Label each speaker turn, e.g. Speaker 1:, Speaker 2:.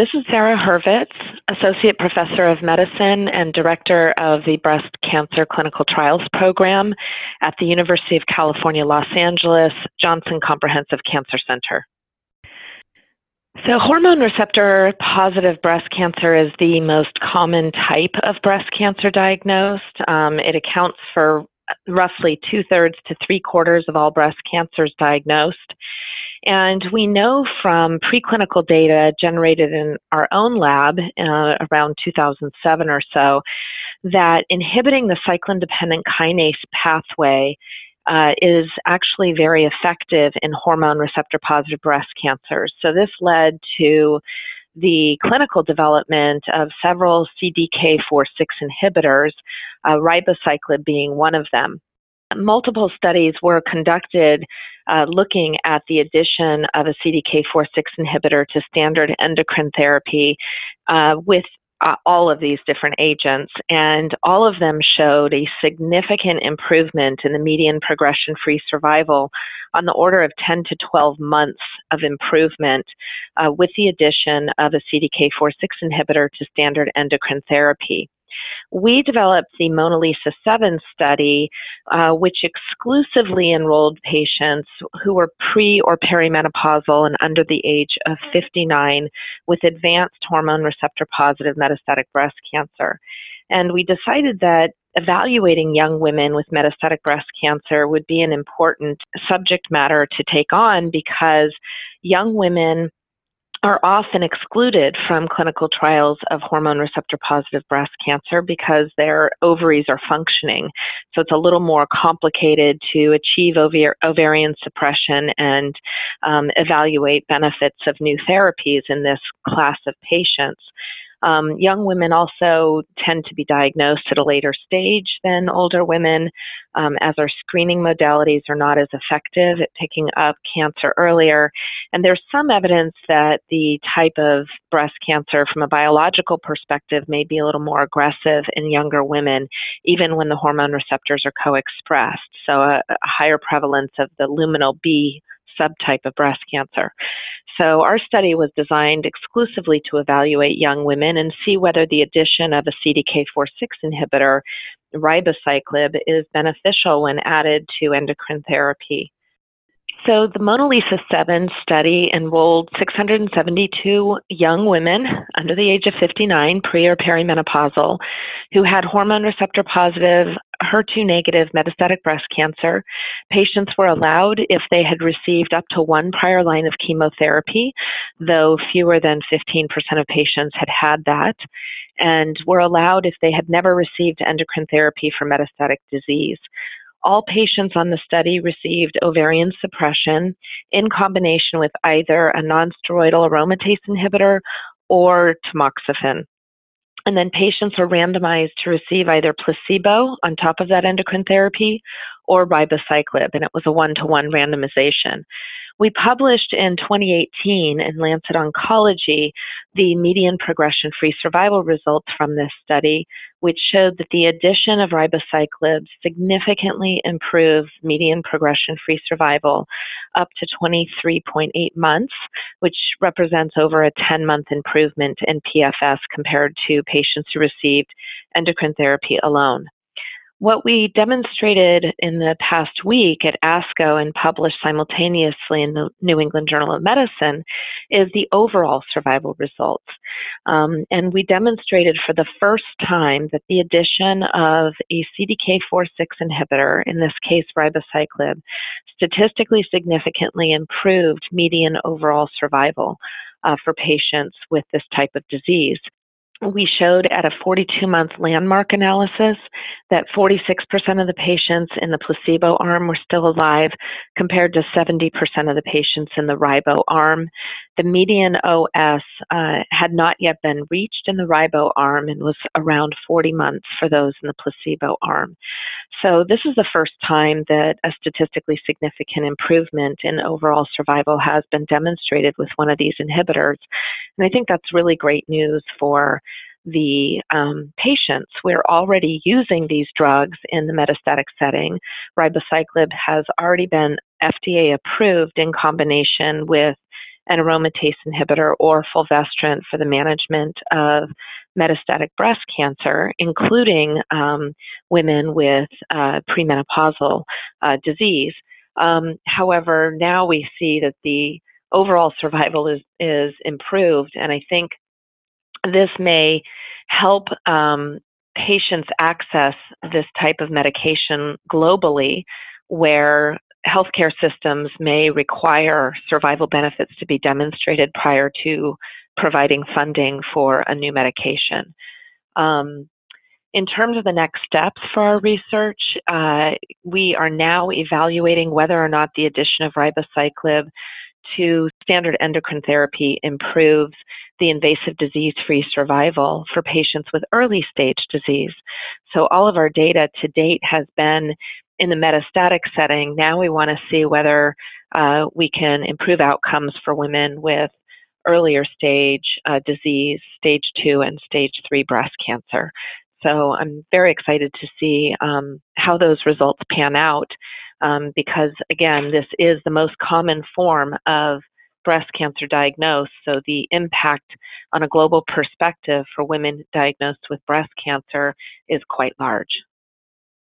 Speaker 1: This is Sara Hurvitz, Associate Professor of Medicine and Director of the Breast Cancer Clinical Trials Program at the University of California, Los Angeles, Jonsson Comprehensive Cancer Center. So, hormone receptor positive breast cancer is the most common type of breast cancer diagnosed. Um, it accounts for roughly two thirds to three quarters of all breast cancers diagnosed. And we know from preclinical data generated in our own lab uh, around 2007 or so that inhibiting the cyclin dependent kinase pathway uh, is actually very effective in hormone receptor positive breast cancers. So this led to the clinical development of several CDK4/6 inhibitors, uh, ribociclib being one of them. Multiple studies were conducted uh, looking at the addition of a CDK4/6 inhibitor to standard endocrine therapy uh, with uh, all of these different agents, and all of them showed a significant improvement in the median progression free survival on the order of 10 to 12 months of improvement uh, with the addition of a CDK4/6 inhibitor to standard endocrine therapy. We developed the MONALEESA 7 study, uh, which exclusively enrolled patients who were pre or perimenopausal and under the age of 59 with advanced hormone receptor positive metastatic breast cancer. And we decided that evaluating young women with metastatic breast cancer would be an important subject matter to take on because young women are often excluded from clinical trials of hormone receptor positive breast cancer because their ovaries are functioning. So it's a little more complicated to achieve ovar- ovarian suppression and um, evaluate benefits of new therapies in this class of patients. Um, young women also tend to be diagnosed at a later stage than older women, um, as our screening modalities are not as effective at picking up cancer earlier. And there's some evidence that the type of breast cancer, from a biological perspective, may be a little more aggressive in younger women, even when the hormone receptors are co expressed. So, a, a higher prevalence of the luminal B subtype of breast cancer. So our study was designed exclusively to evaluate young women and see whether the addition of a CDK4/6 inhibitor, ribociclib, is beneficial when added to endocrine therapy. So the MONALEESA 7 study enrolled 672 young women under the age of 59, pre or perimenopausal, who had hormone receptor positive, HER2 negative metastatic breast cancer. Patients were allowed if they had received up to one prior line of chemotherapy, though fewer than 15% of patients had had that, and were allowed if they had never received endocrine therapy for metastatic disease. All patients on the study received ovarian suppression in combination with either a nonsteroidal aromatase inhibitor or tamoxifen. And then patients were randomized to receive either placebo on top of that endocrine therapy or ribociclib, and it was a one to one randomization. We published in 2018 in Lancet Oncology the median progression free survival results from this study, which showed that the addition of ribociclib significantly improved median progression free survival up to 23.8 months, which represents over a 10 month improvement in PFS compared to patients who received endocrine therapy alone. What we demonstrated in the past week at ASCO and published simultaneously in the New England Journal of Medicine is the overall survival results. Um, and we demonstrated for the first time that the addition of a CDK4/6 inhibitor, in this case ribociclib, statistically significantly improved median overall survival uh, for patients with this type of disease we showed at a 42 month landmark analysis that 46% of the patients in the placebo arm were still alive compared to 70% of the patients in the ribo arm. The median OS uh, had not yet been reached in the ribo arm and was around 40 months for those in the placebo arm. So, this is the first time that a statistically significant improvement in overall survival has been demonstrated with one of these inhibitors. And I think that's really great news for the um, patients. We're already using these drugs in the metastatic setting. Ribociclib has already been FDA approved in combination with an aromatase inhibitor or fulvestrant for the management of metastatic breast cancer, including um, women with uh, premenopausal uh, disease. Um, however, now we see that the overall survival is, is improved, and I think this may help um, patients access this type of medication globally where healthcare systems may require survival benefits to be demonstrated prior to providing funding for a new medication. Um, in terms of the next steps for our research, uh, we are now evaluating whether or not the addition of ribociclib to standard endocrine therapy improves the invasive disease free survival for patients with early stage disease. So, all of our data to date has been in the metastatic setting. Now we want to see whether uh, we can improve outcomes for women with earlier stage uh, disease, stage two and stage three breast cancer. So I'm very excited to see um, how those results pan out um, because, again, this is the most common form of breast cancer diagnosed. So the impact on a global perspective for women diagnosed with breast cancer is quite large.